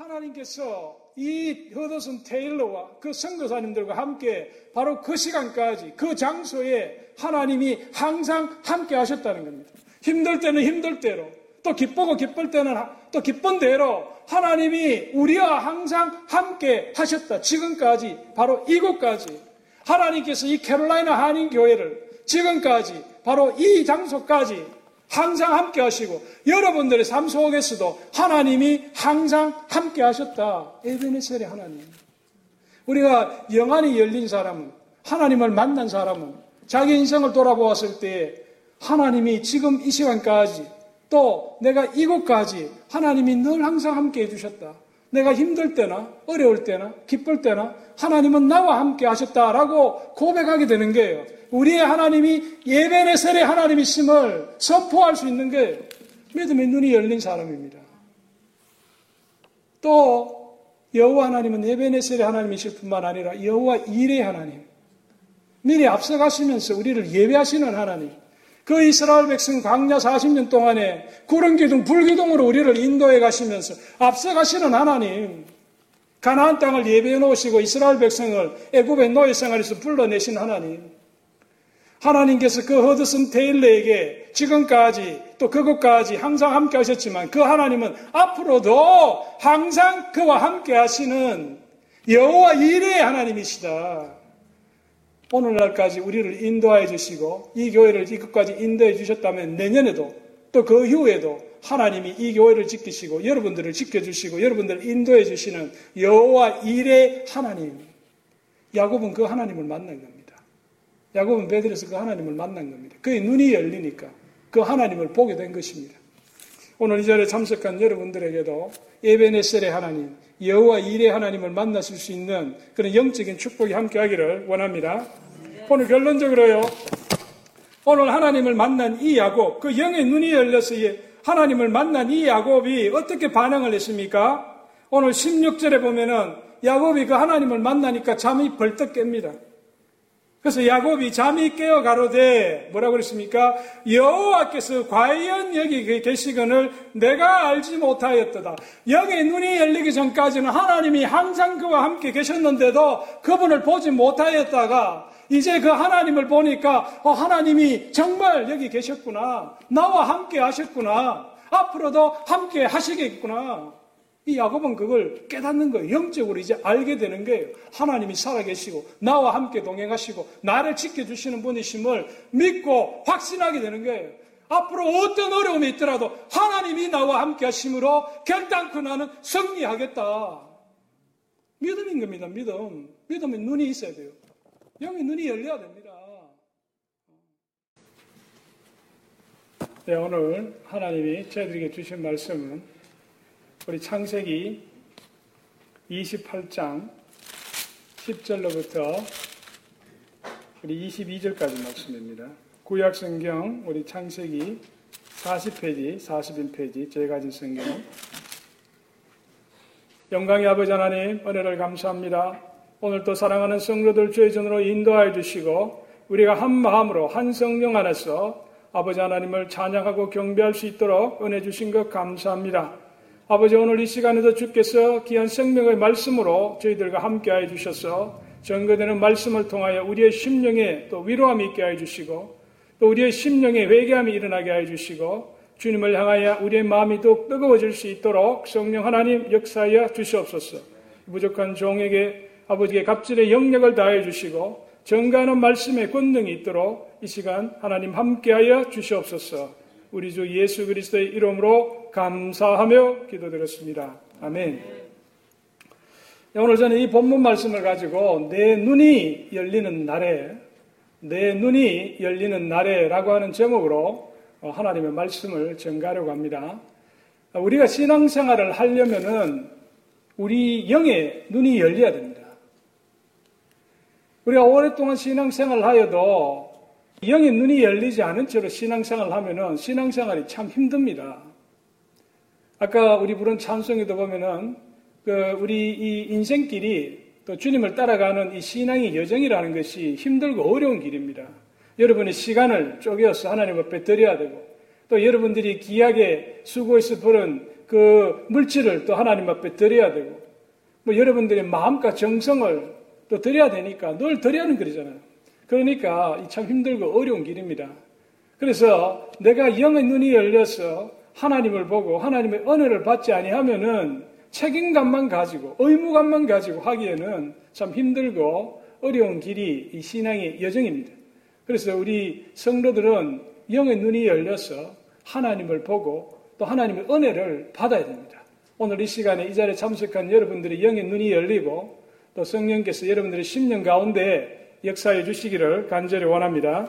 하나님께서 이 허더슨 테일러와 그 선교사님들과 함께 바로 그 시간까지 그 장소에 하나님이 항상 함께 하셨다는 겁니다. 힘들 때는 힘들 대로 또 기쁘고 기쁠 때는 또 기쁜 대로 하나님이 우리와 항상 함께 하셨다. 지금까지 바로 이곳까지 하나님께서 이 캐롤라이나 한인 교회를 지금까지 바로 이 장소까지 항상 함께 하시고 여러분들의 삶 속에서도 하나님이 항상 함께 하셨다. 에베네셀의 하나님. 우리가 영안이 열린 사람은 하나님을 만난 사람은 자기 인생을 돌아보았을 때 하나님이 지금 이 시간까지 또 내가 이곳까지 하나님이 늘 항상 함께 해주셨다. 내가 힘들 때나 어려울 때나 기쁠 때나 하나님은 나와 함께 하셨다라고 고백하게 되는 거예요. 우리의 하나님이 예배의셀의 하나님이심을 선포할 수 있는 게 믿음의 눈이 열린 사람입니다. 또 여호와 하나님은 예배의셀의 하나님이실 뿐만 아니라 여호와 일의 하나님, 미리 앞서가시면서 우리를 예배하시는 하나님, 그 이스라엘 백성 광야 40년 동안에 구름 기둥, 불 기둥으로 우리를 인도해 가시면서 앞서 가시는 하나님, 가나안 땅을 예배해 놓으시고 이스라엘 백성을 애굽의 노예 생활에서 불러내신 하나님, 하나님께서 그 허드슨 테일러에게 지금까지 또 그것까지 항상 함께 하셨지만 그 하나님은 앞으로도 항상 그와 함께 하시는 여호와 일의 하나님이시다. 오늘날까지 우리를 인도해 주시고 이 교회를 이끝까지 인도해 주셨다면 내년에도 또 그 이후에도 하나님이 이 교회를 지키시고 여러분들을 지켜주시고 여러분들을 인도해 주시는 여호와 일의 하나님 야곱은 그 하나님을 만난 겁니다. 야곱은 베드로에서 그 하나님을 만난 겁니다. 그의 눈이 열리니까 그 하나님을 보게 된 것입니다. 오늘 이 자리에 참석한 여러분들에게도 에베네셀의 하나님, 여호와 일의 하나님을 만나실 수 있는 그런 영적인 축복이 함께하기를 원합니다. 오늘 결론적으로요. 오늘 하나님을 만난 이 야곱, 그 영의 눈이 열려서 하나님을 만난 이 야곱이 어떻게 반응을 했습니까? 오늘 16절에 보면은 야곱이 그 하나님을 만나니까 잠이 벌떡 깹니다. 그래서 야곱이 잠이 깨어 가로되 뭐라고 그랬습니까? 여호와께서 과연 여기 계시건을 내가 알지 못하였다 영의 눈이 열리기 전까지는 하나님이 항상 그와 함께 계셨는데도 그분을 보지 못하였다가 이제 그 하나님을 보니까 어, 하나님이 정말 여기 계셨구나. 나와 함께 하셨구나. 앞으로도 함께 하시겠구나. 이 야곱은 그걸 깨닫는 거예요. 영적으로 이제 알게 되는 거예요. 하나님이 살아계시고 나와 함께 동행하시고 나를 지켜주시는 분이심을 믿고 확신하게 되는 거예요. 앞으로 어떤 어려움이 있더라도 하나님이 나와 함께 하심으로 결단코 나는 승리하겠다. 믿음인 겁니다. 믿음. 믿음에 눈이 있어야 돼요. 영의 눈이 열려야 됩니다. 네, 오늘 하나님이 저희들에게 주신 말씀은 우리 창세기 28장 10절로부터 우리 22절까지 말씀입니다. 구약 성경 우리 창세기 40페이지, 41페이지 제가 가진 성경 영광의 아버지 하나님 은혜를 감사합니다. 오늘도 사랑하는 성도들 주의 전으로 인도하여 주시고 우리가 한 마음으로 한 성령 안에서 아버지 하나님을 찬양하고 경배할 수 있도록 은혜 주신 것 감사합니다. 아버지 오늘 이 시간에도 주께서 귀한 생명의 말씀으로 저희들과 함께하여 주셔서 전거되는 말씀을 통하여 우리의 심령에 또 위로함이 있게 하여 주시고 또 우리의 심령에 회개함이 일어나게 하여 주시고 주님을 향하여 우리의 마음이 더욱 뜨거워질 수 있도록 성령 하나님 역사하여 주시옵소서. 부족한 종에게 아버지의 갑질의 영역을 다해 주시고 정가하는 말씀의 권능이 있도록 이 시간 하나님 함께하여 주시옵소서. 우리 주 예수 그리스도의 이름으로 감사하며 기도드렸습니다. 아멘. 오늘 저는 이 본문 말씀을 가지고 내 눈이 열리는 날에 내 눈이 열리는 날에라고 하는 제목으로 하나님의 말씀을 전가하려고 합니다. 우리가 신앙생활을 하려면은 우리 영의 눈이 열려야 됩니다. 우리가 오랫동안 신앙생활을 하여도 영의 눈이 열리지 않은 채로 신앙생활을 하면은 신앙생활이 참 힘듭니다. 아까 우리 부른 찬송에도 보면은 그 우리 이 인생길이 또 주님을 따라가는 이 신앙의 여정이라는 것이 힘들고 어려운 길입니다. 여러분의 시간을 쪼개어서 하나님 앞에 드려야 되고 또 여러분들이 귀하게 수고해서 부른 그 물질을 또 하나님 앞에 드려야 되고 뭐 여러분들의 마음과 정성을 또 드려야 되니까 늘 드려야는 그러잖아요. 그러니까 참 힘들고 어려운 길입니다. 그래서 내가 영의 눈이 열려서 하나님을 보고 하나님의 은혜를 받지 아니하면은 책임감만 가지고 의무감만 가지고 하기에는 참 힘들고 어려운 길이 이 신앙의 여정입니다. 그래서 우리 성도들은 영의 눈이 열려서 하나님을 보고 또 하나님의 은혜를 받아야 됩니다. 오늘 이 시간에 이 자리에 참석한 여러분들의 영의 눈이 열리고 또 성령께서 여러분들의 심령 가운데 역사해 주시기를 간절히 원합니다.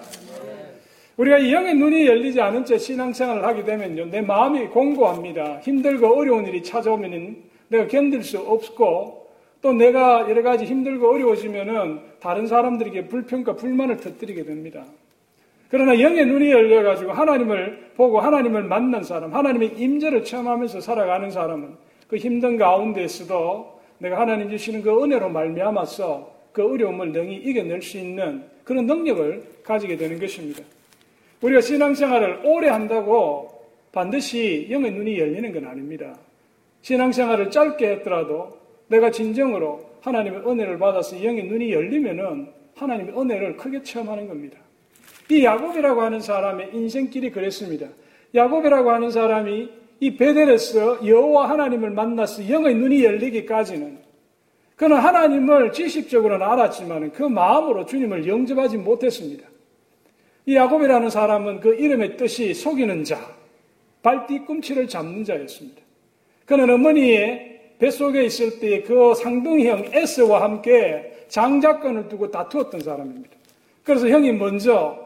우리가 이 영의 눈이 열리지 않은 채 신앙생활을 하게 되면요, 내 마음이 공고합니다. 힘들고 어려운 일이 찾아오면 내가 견딜 수 없고 또 내가 여러 가지 힘들고 어려워지면은 다른 사람들에게 불평과 불만을 터뜨리게 됩니다. 그러나 영의 눈이 열려가지고 하나님을 보고 하나님을 만난 사람, 하나님의 임재를 체험하면서 살아가는 사람은 그 힘든 가운데서도 내가 하나님 주시는 그 은혜로 말미암아서 그 어려움을 능히 이겨낼 수 있는 그런 능력을 가지게 되는 것입니다. 우리가 신앙생활을 오래 한다고 반드시 영의 눈이 열리는 건 아닙니다. 신앙생활을 짧게 했더라도 내가 진정으로 하나님의 은혜를 받아서 영의 눈이 열리면은 하나님의 은혜를 크게 체험하는 겁니다. 이 야곱이라고 하는 사람의 인생길이 그랬습니다. 야곱이라고 하는 사람이 이 베델에서 여호와 하나님을 만나서 영의 눈이 열리기까지는 그는 하나님을 지식적으로는 알았지만 그 마음으로 주님을 영접하지 못했습니다. 이 야곱이라는 사람은 그 이름의 뜻이 속이는 자, 발 뒤꿈치를 잡는 자였습니다. 그는 어머니의 뱃속에 있을 때 그 상둥이형 에스와 함께 장자권을 두고 다투었던 사람입니다. 그래서 형이 먼저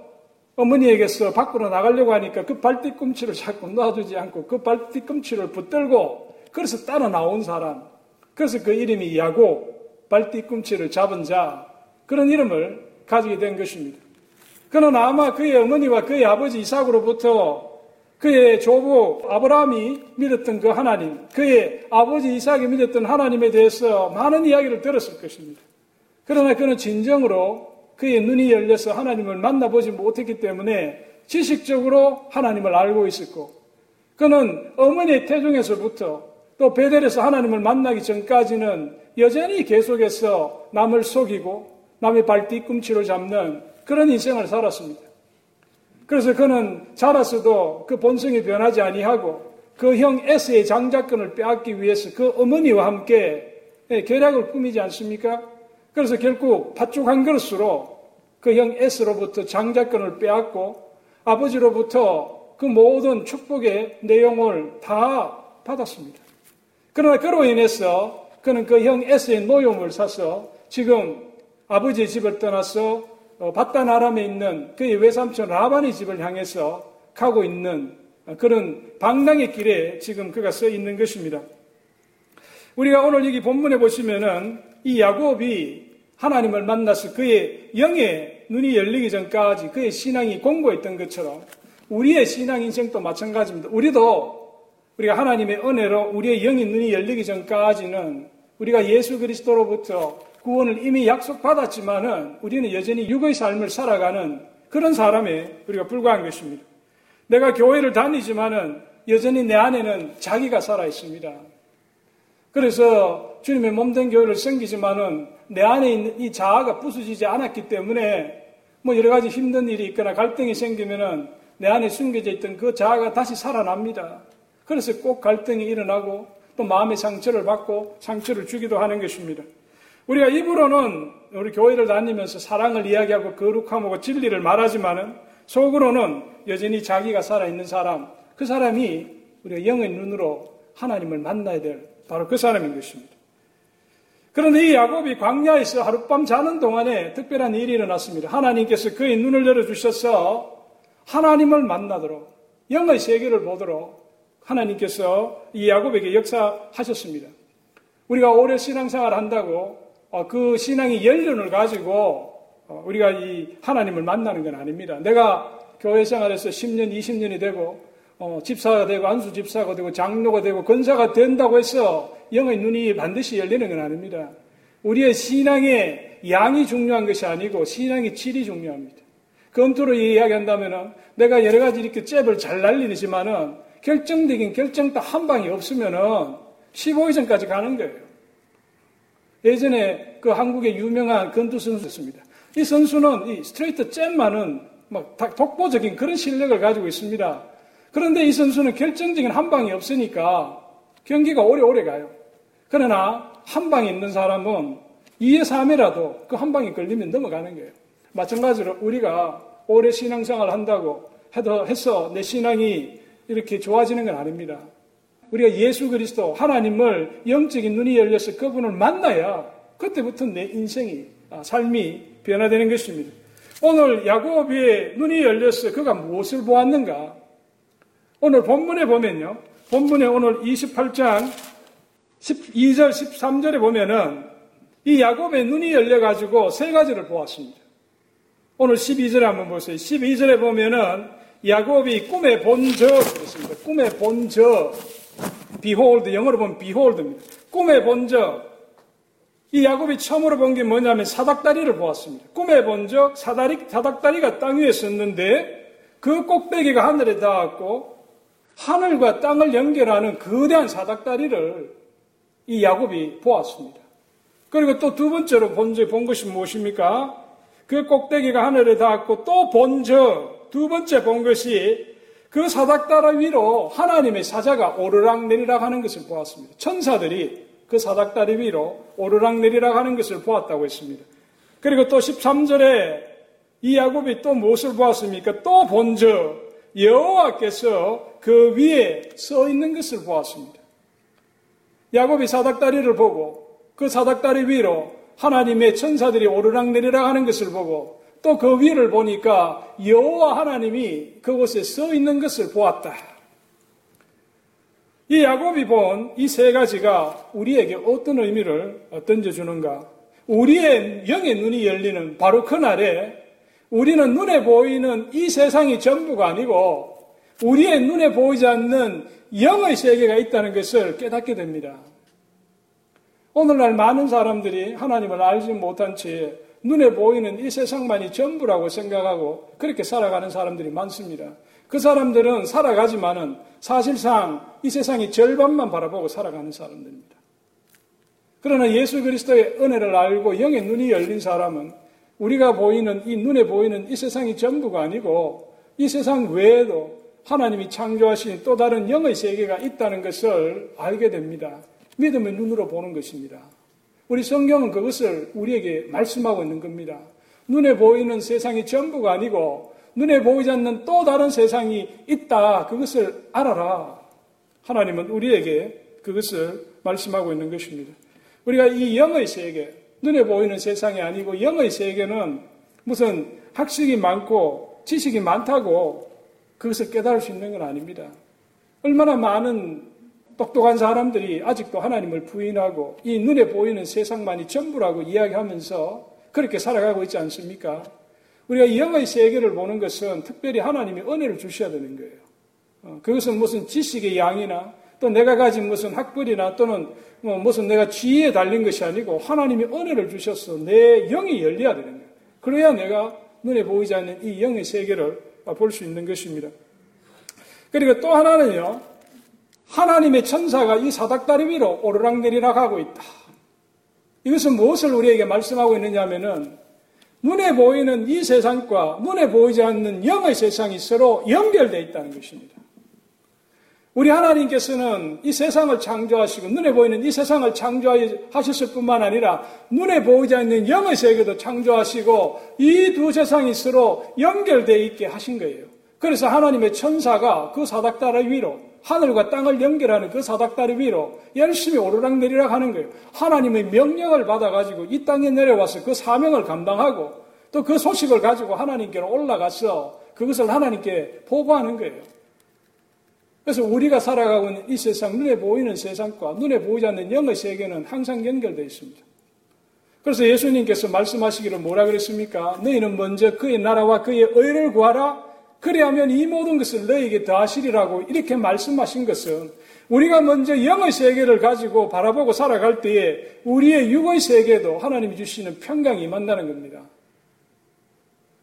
어머니에게서 밖으로 나가려고 하니까 그 발 뒤꿈치를 자꾸 놔주지 않고 그 발 뒤꿈치를 붙들고 그래서 따라 나온 사람. 그래서 그 이름이 야고 발 뒤꿈치를 잡은 자 그런 이름을 가지게 된 것입니다. 그는 아마 그의 어머니와 그의 아버지 이삭으로부터 그의 조부 아브라함이 믿었던 그 하나님, 그의 아버지 이삭이 믿었던 하나님에 대해서 많은 이야기를 들었을 것입니다. 그러나 그는 진정으로 그의 눈이 열려서 하나님을 만나보지 못했기 때문에 지식적으로 하나님을 알고 있었고 그는 어머니의 태중에서부터 또 베델에서 하나님을 만나기 전까지는 여전히 계속해서 남을 속이고 남의 발뒤꿈치를 잡는 그런 인생을 살았습니다. 그래서 그는 자라서도 그 본성이 변하지 아니하고 그 형 S의 장자권을 빼앗기 위해서 그 어머니와 함께 계략을 꾸미지 않습니까? 그래서 결국 팥죽 한 그릇으로 그 형 S로부터 장자권을 빼앗고 아버지로부터 그 모든 축복의 내용을 다 받았습니다. 그러나 그로 인해서 그는 그 형 S의 노용을 사서 지금 아버지의 집을 떠나서 어, 바단 아람에 있는 그의 외삼촌 라반의 집을 향해서 가고 있는 그런 방랑의 길에 지금 그가 써 있는 것입니다. 우리가 오늘 여기 본문에 보시면은 이 야곱이 하나님을 만나서 그의 영의 눈이 열리기 전까지 그의 신앙이 공고했던 것처럼 우리의 신앙 인생도 마찬가지입니다. 우리도 우리가 하나님의 은혜로 우리의 영의 눈이 열리기 전까지는 우리가 예수 그리스도로부터 구원을 이미 약속받았지만은 우리는 여전히 육의 삶을 살아가는 그런 사람에 우리가 불과한 것입니다. 내가 교회를 다니지만은 여전히 내 안에는 자기가 살아 있습니다. 그래서 주님의 몸된 교회를 섬기지만은 내 안에 있는 이 자아가 부수지지 않았기 때문에 뭐 여러 가지 힘든 일이 있거나 갈등이 생기면은 내 안에 숨겨져 있던 그 자아가 다시 살아납니다. 그래서 꼭 갈등이 일어나고 또 마음의 상처를 받고 상처를 주기도 하는 것입니다. 우리가 입으로는 우리 교회를 다니면서 사랑을 이야기하고 거룩함하고 진리를 말하지만은 속으로는 여전히 자기가 살아있는 사람, 그 사람이 우리가 영의 눈으로 하나님을 만나야 될 바로 그 사람인 것입니다. 그런데 이 야곱이 광야에서 하룻밤 자는 동안에 특별한 일이 일어났습니다. 하나님께서 그의 눈을 열어주셔서 하나님을 만나도록 영의 세계를 보도록 하나님께서 이 야곱에게 역사하셨습니다. 우리가 오래 신앙생활 한다고 어, 그 신앙의 연륜을 가지고 어, 우리가 이 하나님을 만나는 건 아닙니다. 내가 교회 생활에서 10년, 20년이 되고 어, 집사가 되고 안수 집사가 되고 장로가 되고 권사가 된다고 해서 영의 눈이 반드시 열리는 건 아닙니다. 우리의 신앙의 양이 중요한 것이 아니고 신앙의 질이 중요합니다. 검토로 이야기한다면 내가 여러 가지 이렇게 잽을 잘 날리지만은 결정적인 결정타 한 방이 없으면은 15위전까지 가는 거예요. 예전에 그 한국의 유명한 건투 선수였습니다. 이 선수는 이 스트레이트 잼만은 막 독보적인 그런 실력을 가지고 있습니다. 그런데 이 선수는 결정적인 한 방이 없으니까 경기가 오래오래 가요. 그러나 한 방이 있는 사람은 2의 3이라도 그 한 방이 걸리면 넘어가는 거예요. 마찬가지로 우리가 오래 신앙생활 한다고 해서 내 신앙이 이렇게 좋아지는 건 아닙니다. 우리가 예수 그리스도 하나님을 영적인 눈이 열려서 그분을 만나야 그때부터 내 인생이 아, 삶이 변화되는 것입니다. 오늘 야곱의 눈이 열려서 그가 무엇을 보았는가? 오늘 본문에 보면요. 본문에 오늘 28장 12절 13절에 보면은 이 야곱의 눈이 열려 가지고 세 가지를 보았습니다. 오늘 12절에 한번 보세요. 12절에 보면은 야곱이 꿈에 본적 그랬습니다. 꿈에 본적 behold 영어로 보면 behold입니다. 꿈에 본 적 이 야곱이 처음으로 본 게 뭐냐면 사닥다리를 보았습니다. 꿈에 본 적 사다리 사닥다리가 땅 위에 섰는데 그 꼭대기가 하늘에 닿았고 하늘과 땅을 연결하는 거대한 사닥다리를 이 야곱이 보았습니다. 그리고 또 두 번째로 본적 본 것이 무엇입니까? 그 꼭대기가 하늘에 닿았고 또 본 적 두 번째 본 것이 그 사닥다리 위로 하나님의 사자가 오르락 내리락 하는 것을 보았습니다. 천사들이 그 사닥다리 위로 오르락 내리락 하는 것을 보았다고 했습니다. 그리고 또 13절에 이 야곱이 또 무엇을 보았습니까? 또 본적 여호와께서 그 위에 서 있는 것을 보았습니다. 야곱이 사닥다리를 보고 그 사닥다리 위로 하나님의 천사들이 오르락 내리락 하는 것을 보고 또 그 위를 보니까 여호와 하나님이 그곳에 서 있는 것을 보았다. 이 야곱이 본 이 세 가지가 우리에게 어떤 의미를 던져주는가? 우리의 영의 눈이 열리는 바로 그날에 우리는 눈에 보이는 이 세상이 전부가 아니고 우리의 눈에 보이지 않는 영의 세계가 있다는 것을 깨닫게 됩니다. 오늘날 많은 사람들이 하나님을 알지 못한 채 눈에 보이는 이 세상만이 전부라고 생각하고 그렇게 살아가는 사람들이 많습니다. 그 사람들은 살아가지만은 사실상 이 세상이 절반만 바라보고 살아가는 사람들입니다. 그러나 예수 그리스도의 은혜를 알고 영의 눈이 열린 사람은 우리가 보이는 이 눈에 보이는 이 세상이 전부가 아니고 이 세상 외에도 하나님이 창조하신 또 다른 영의 세계가 있다는 것을 알게 됩니다. 믿음의 눈으로 보는 것입니다. 우리 성경은 그것을 우리에게 말씀하고 있는 겁니다. 눈에 보이는 세상이 전부가 아니고 눈에 보이지 않는 또 다른 세상이 있다. 그것을 알아라. 하나님은 우리에게 그것을 말씀하고 있는 것입니다. 우리가 이 영의 세계, 눈에 보이는 세상이 아니고 영의 세계는 무슨 학식이 많고 지식이 많다고 그것을 깨달을 수 있는 건 아닙니다. 얼마나 많은 똑똑한 사람들이 아직도 하나님을 부인하고 이 눈에 보이는 세상만이 전부라고 이야기하면서 그렇게 살아가고 있지 않습니까? 우리가 영의 세계를 보는 것은 특별히 하나님이 은혜를 주셔야 되는 거예요. 어, 그것은 무슨 지식의 양이나 또 내가 가진 무슨 학벌이나 또는 뭐 무슨 내가 지혜에 달린 것이 아니고 하나님이 은혜를 주셔서 내 영이 열려야 되는 거예요. 그래야 내가 눈에 보이지 않는 이 영의 세계를 볼 수 있는 것입니다. 그리고 또 하나는요, 하나님의 천사가 이 사닥다리 위로 오르락내리락 하고 있다. 이것은 무엇을 우리에게 말씀하고 있느냐 하면은 눈에 보이는 이 세상과 눈에 보이지 않는 영의 세상이 서로 연결되어 있다는 것입니다. 우리 하나님께서는 이 세상을 창조하시고 눈에 보이는 이 세상을 창조하셨을 뿐만 아니라 눈에 보이지 않는 영의 세계도 창조하시고 이 두 세상이 서로 연결되어 있게 하신 거예요. 그래서 하나님의 천사가 그 사닥다리 위로 하늘과 땅을 연결하는 그 사닥다리 위로 열심히 오르락내리락 하는 거예요. 하나님의 명령을 받아가지고 이 땅에 내려와서 그 사명을 감당하고 또 그 소식을 가지고 하나님께로 올라가서 그것을 하나님께 보고하는 거예요. 그래서 우리가 살아가고 있는 이 세상, 눈에 보이는 세상과 눈에 보이지 않는 영의 세계는 항상 연결되어 있습니다. 그래서 예수님께서 말씀하시기를 뭐라 그랬습니까? 너희는 먼저 그의 나라와 그의 의를 구하라. 그래야면 이 모든 것을 너에게 더하시리라고 이렇게 말씀하신 것은 우리가 먼저 영의 세계를 가지고 바라보고 살아갈 때에 우리의 육의 세계도 하나님이 주시는 평강이 만나는 겁니다.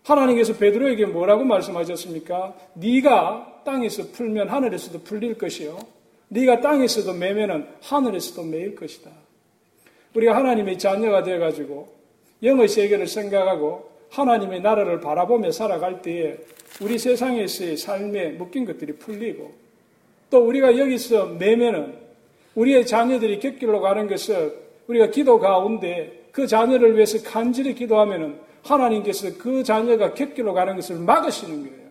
하나님께서 베드로에게 뭐라고 말씀하셨습니까? 네가 땅에서 풀면 하늘에서도 풀릴 것이요. 네가 땅에서도 매면은 하늘에서도 매일 것이다. 우리가 하나님의 자녀가 되어 가지고 영의 세계를 생각하고 하나님의 나라를 바라보며 살아갈 때에 우리 세상에서의 삶에 묶인 것들이 풀리고 또 우리가 여기서 매면은 우리의 자녀들이 곁길로 가는 것을 우리가 기도 가운데 그 자녀를 위해서 간절히 기도하면은 하나님께서 그 자녀가 곁길로 가는 것을 막으시는 거예요.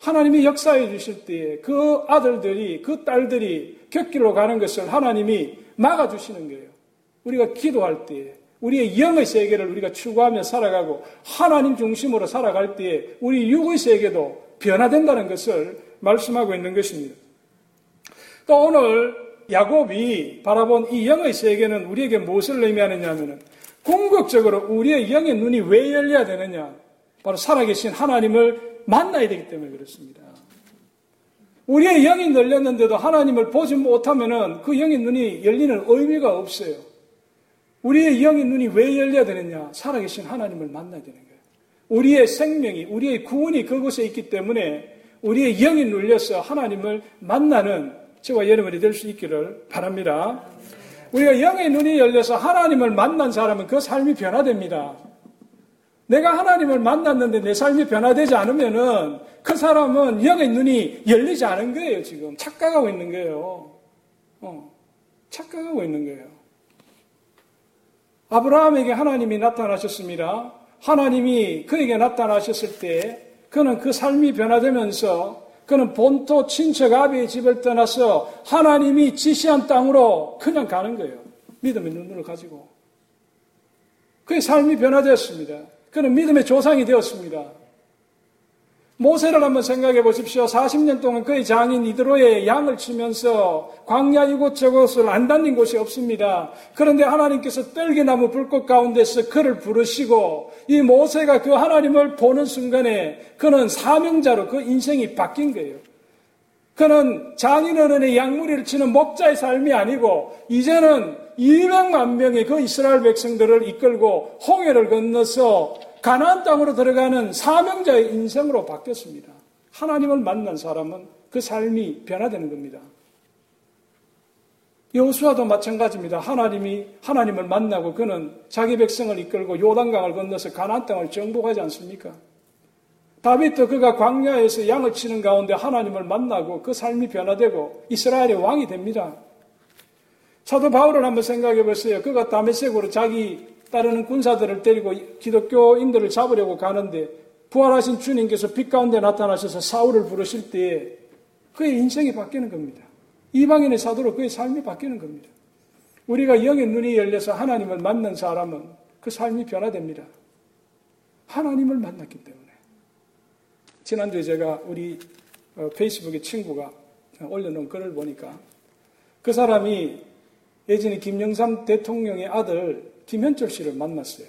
하나님이 역사해 주실 때에 그 아들들이, 그 딸들이 곁길로 가는 것을 하나님이 막아주시는 거예요. 우리가 기도할 때에, 우리의 영의 세계를 우리가 추구하며 살아가고 하나님 중심으로 살아갈 때에 우리 육의 세계도 변화된다는 것을 말씀하고 있는 것입니다. 또 오늘 야곱이 바라본 이 영의 세계는 우리에게 무엇을 의미하느냐 하면은 궁극적으로 우리의 영의 눈이 왜 열려야 되느냐? 바로 살아계신 하나님을 만나야 되기 때문에 그렇습니다. 우리의 영이 열렸는데도 하나님을 보지 못하면은 그 영의 눈이 열리는 의미가 없어요. 우리의 영의 눈이 왜 열려야 되느냐? 살아계신 하나님을 만나야 되는 거예요. 우리의 생명이, 우리의 구원이 그곳에 있기 때문에 우리의 영이 눌려서 하나님을 만나는 저와 여러분이 될 수 있기를 바랍니다. 우리가 영의 눈이 열려서 하나님을 만난 사람은 그 삶이 변화됩니다. 내가 하나님을 만났는데 내 삶이 변화되지 않으면은 그 사람은 영의 눈이 열리지 않은 거예요, 지금. 착각하고 있는 거예요. 어, 착각하고 있는 거예요. 아브라함에게 하나님이 나타나셨습니다. 하나님이 그에게 나타나셨을 때 그는 그 삶이 변화되면서 그는 본토 친척 아비의 집을 떠나서 하나님이 지시한 땅으로 그냥 가는 거예요. 믿음의 눈을 가지고. 그의 삶이 변화되었습니다. 그는 믿음의 조상이 되었습니다. 모세를 한번 생각해 보십시오. 40년 동안 그의 장인 이드로의 양을 치면서 광야 이곳저곳을 안 다닌 곳이 없습니다. 그런데 하나님께서 떨기나무 불꽃 가운데서 그를 부르시고 이 모세가 그 하나님을 보는 순간에 그는 사명자로 그 인생이 바뀐 거예요. 그는 장인어른의 양무리를 치는 목자의 삶이 아니고 이제는 200만 명의 그 이스라엘 백성들을 이끌고 홍해를 건너서 가나안 땅으로 들어가는 사명자의 인생으로 바뀌었습니다. 하나님을 만난 사람은 그 삶이 변화되는 겁니다. 여호수아도 마찬가지입니다. 하나님이 하나님을 만나고 그는 자기 백성을 이끌고 요단강을 건너서 가나안 땅을 정복하지 않습니까? 다윗도 그가 광야에서 양을 치는 가운데 하나님을 만나고 그 삶이 변화되고 이스라엘의 왕이 됩니다. 사도 바울을 한번 생각해 보세요. 그가 다메섹으로 자기 따르는 군사들을 때리고 기독교인들을 잡으려고 가는데 부활하신 주님께서 빛 가운데 나타나셔서 사울을 부르실 때에 그의 인생이 바뀌는 겁니다. 이방인의 사도로 그의 삶이 바뀌는 겁니다. 우리가 영의 눈이 열려서 하나님을 만난 사람은 그 삶이 변화됩니다. 하나님을 만났기 때문에. 지난주에 제가 우리 어, 페이스북에 친구가 올려놓은 글을 보니까 그 사람이 예전에 김영삼 대통령의 아들 김현철 씨를 만났어요.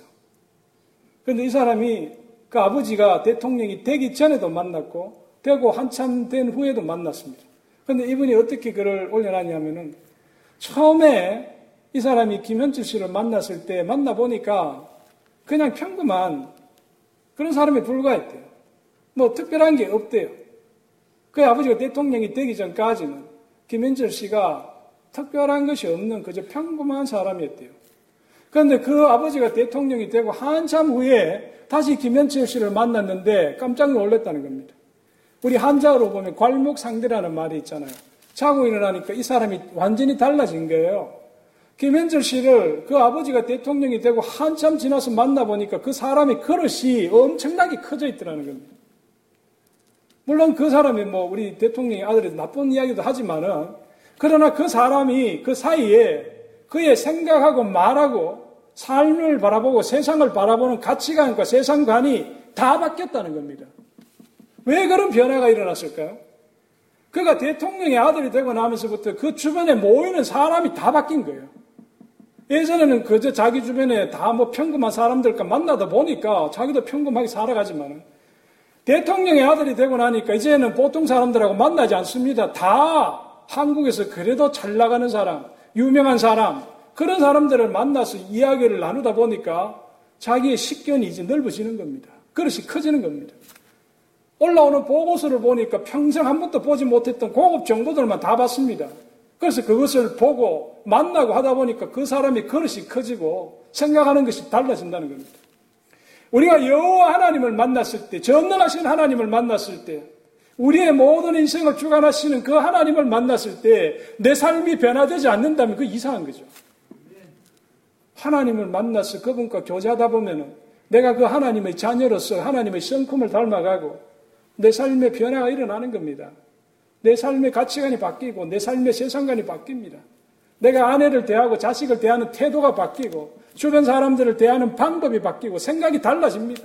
그런데 이 사람이 그 아버지가 대통령이 되기 전에도 만났고 되고 한참 된 후에도 만났습니다. 그런데 이분이 어떻게 글을 올려놨냐면은 처음에 이 사람이 김현철 씨를 만났을 때 만나보니까 그냥 평범한 그런 사람에 불과했대요. 뭐 특별한 게 없대요. 그 아버지가 대통령이 되기 전까지는 김현철 씨가 특별한 것이 없는 그저 평범한 사람이었대요. 그런데 그 아버지가 대통령이 되고 한참 후에 다시 김현철 씨를 만났는데 깜짝 놀랐다는 겁니다. 우리 한자어로 보면 괄목상대라는 말이 있잖아요. 자고 일어나니까 이 사람이 완전히 달라진 거예요. 김현철 씨를 그 아버지가 대통령이 되고 한참 지나서 만나보니까 그 사람의 그릇이 엄청나게 커져 있더라는 겁니다. 물론 그 사람이 뭐 우리 대통령의 아들이 나쁜 이야기도 하지만은 그러나 그 사람이 그 사이에 그의 생각하고 말하고 삶을 바라보고 세상을 바라보는 가치관과 세상관이 다 바뀌었다는 겁니다. 왜 그런 변화가 일어났을까요? 그가 대통령의 아들이 되고 나면서부터 그 주변에 모이는 사람이 다 바뀐 거예요. 예전에는 그저 자기 주변에 다 뭐 평범한 사람들과 만나다 보니까 자기도 평범하게 살아가지만 대통령의 아들이 되고 나니까 이제는 보통 사람들하고 만나지 않습니다. 다 한국에서 그래도 잘 나가는 사람, 유명한 사람, 그런 사람들을 만나서 이야기를 나누다 보니까 자기의 식견이 이제 넓어지는 겁니다. 그릇이 커지는 겁니다. 올라오는 보고서를 보니까 평생 한 번도 보지 못했던 고급 정보들만 다 봤습니다. 그래서 그것을 보고 만나고 하다 보니까 그 사람의 그릇이 커지고 생각하는 것이 달라진다는 겁니다. 우리가 여호와 하나님을 만났을 때, 전능하신 하나님을 만났을 때, 우리의 모든 인생을 주관하시는 그 하나님을 만났을 때 내 삶이 변화되지 않는다면 그 이상한 거죠. 하나님을 만나서 그분과 교제하다 보면은 내가 그 하나님의 자녀로서 하나님의 성품을 닮아가고 내 삶의 변화가 일어나는 겁니다. 내 삶의 가치관이 바뀌고 내 삶의 세상관이 바뀝니다. 내가 아내를 대하고 자식을 대하는 태도가 바뀌고 주변 사람들을 대하는 방법이 바뀌고 생각이 달라집니다.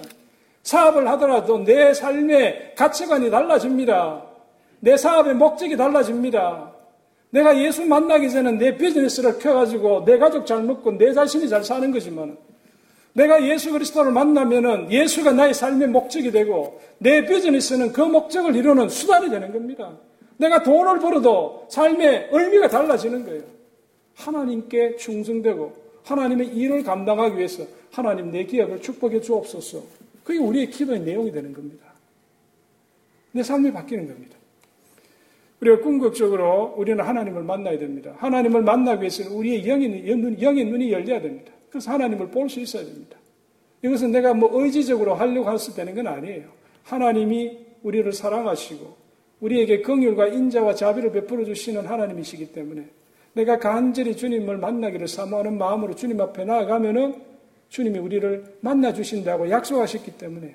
사업을 하더라도 내 삶의 가치관이 달라집니다. 내 사업의 목적이 달라집니다. 내가 예수 만나기 전에 내 비즈니스를 켜가지고 내 가족 잘 먹고 내 자신이 잘 사는 거지만 내가 예수 그리스도를 만나면은 예수가 나의 삶의 목적이 되고 내 비즈니스는 그 목적을 이루는 수단이 되는 겁니다. 내가 돈을 벌어도 삶의 의미가 달라지는 거예요. 하나님께 충성되고 하나님의 일을 감당하기 위해서 하나님 내 기업을 축복해 주옵소서. 그게 우리의 기도의 내용이 되는 겁니다. 내 삶이 바뀌는 겁니다. 우리가 궁극적으로 우리는 하나님을 만나야 됩니다. 하나님을 만나기 위해서는 우리의 영의, 영의 눈이 열려야 됩니다. 그래서 하나님을 볼 수 있어야 됩니다. 이것은 내가 뭐 의지적으로 하려고 할수 되는 건 아니에요. 하나님이 우리를 사랑하시고 우리에게 긍휼과 인자와 자비를 베풀어 주시는 하나님이시기 때문에 내가 간절히 주님을 만나기를 사모하는 마음으로 주님 앞에 나아가면은 주님이 우리를 만나 주신다고 약속하셨기 때문에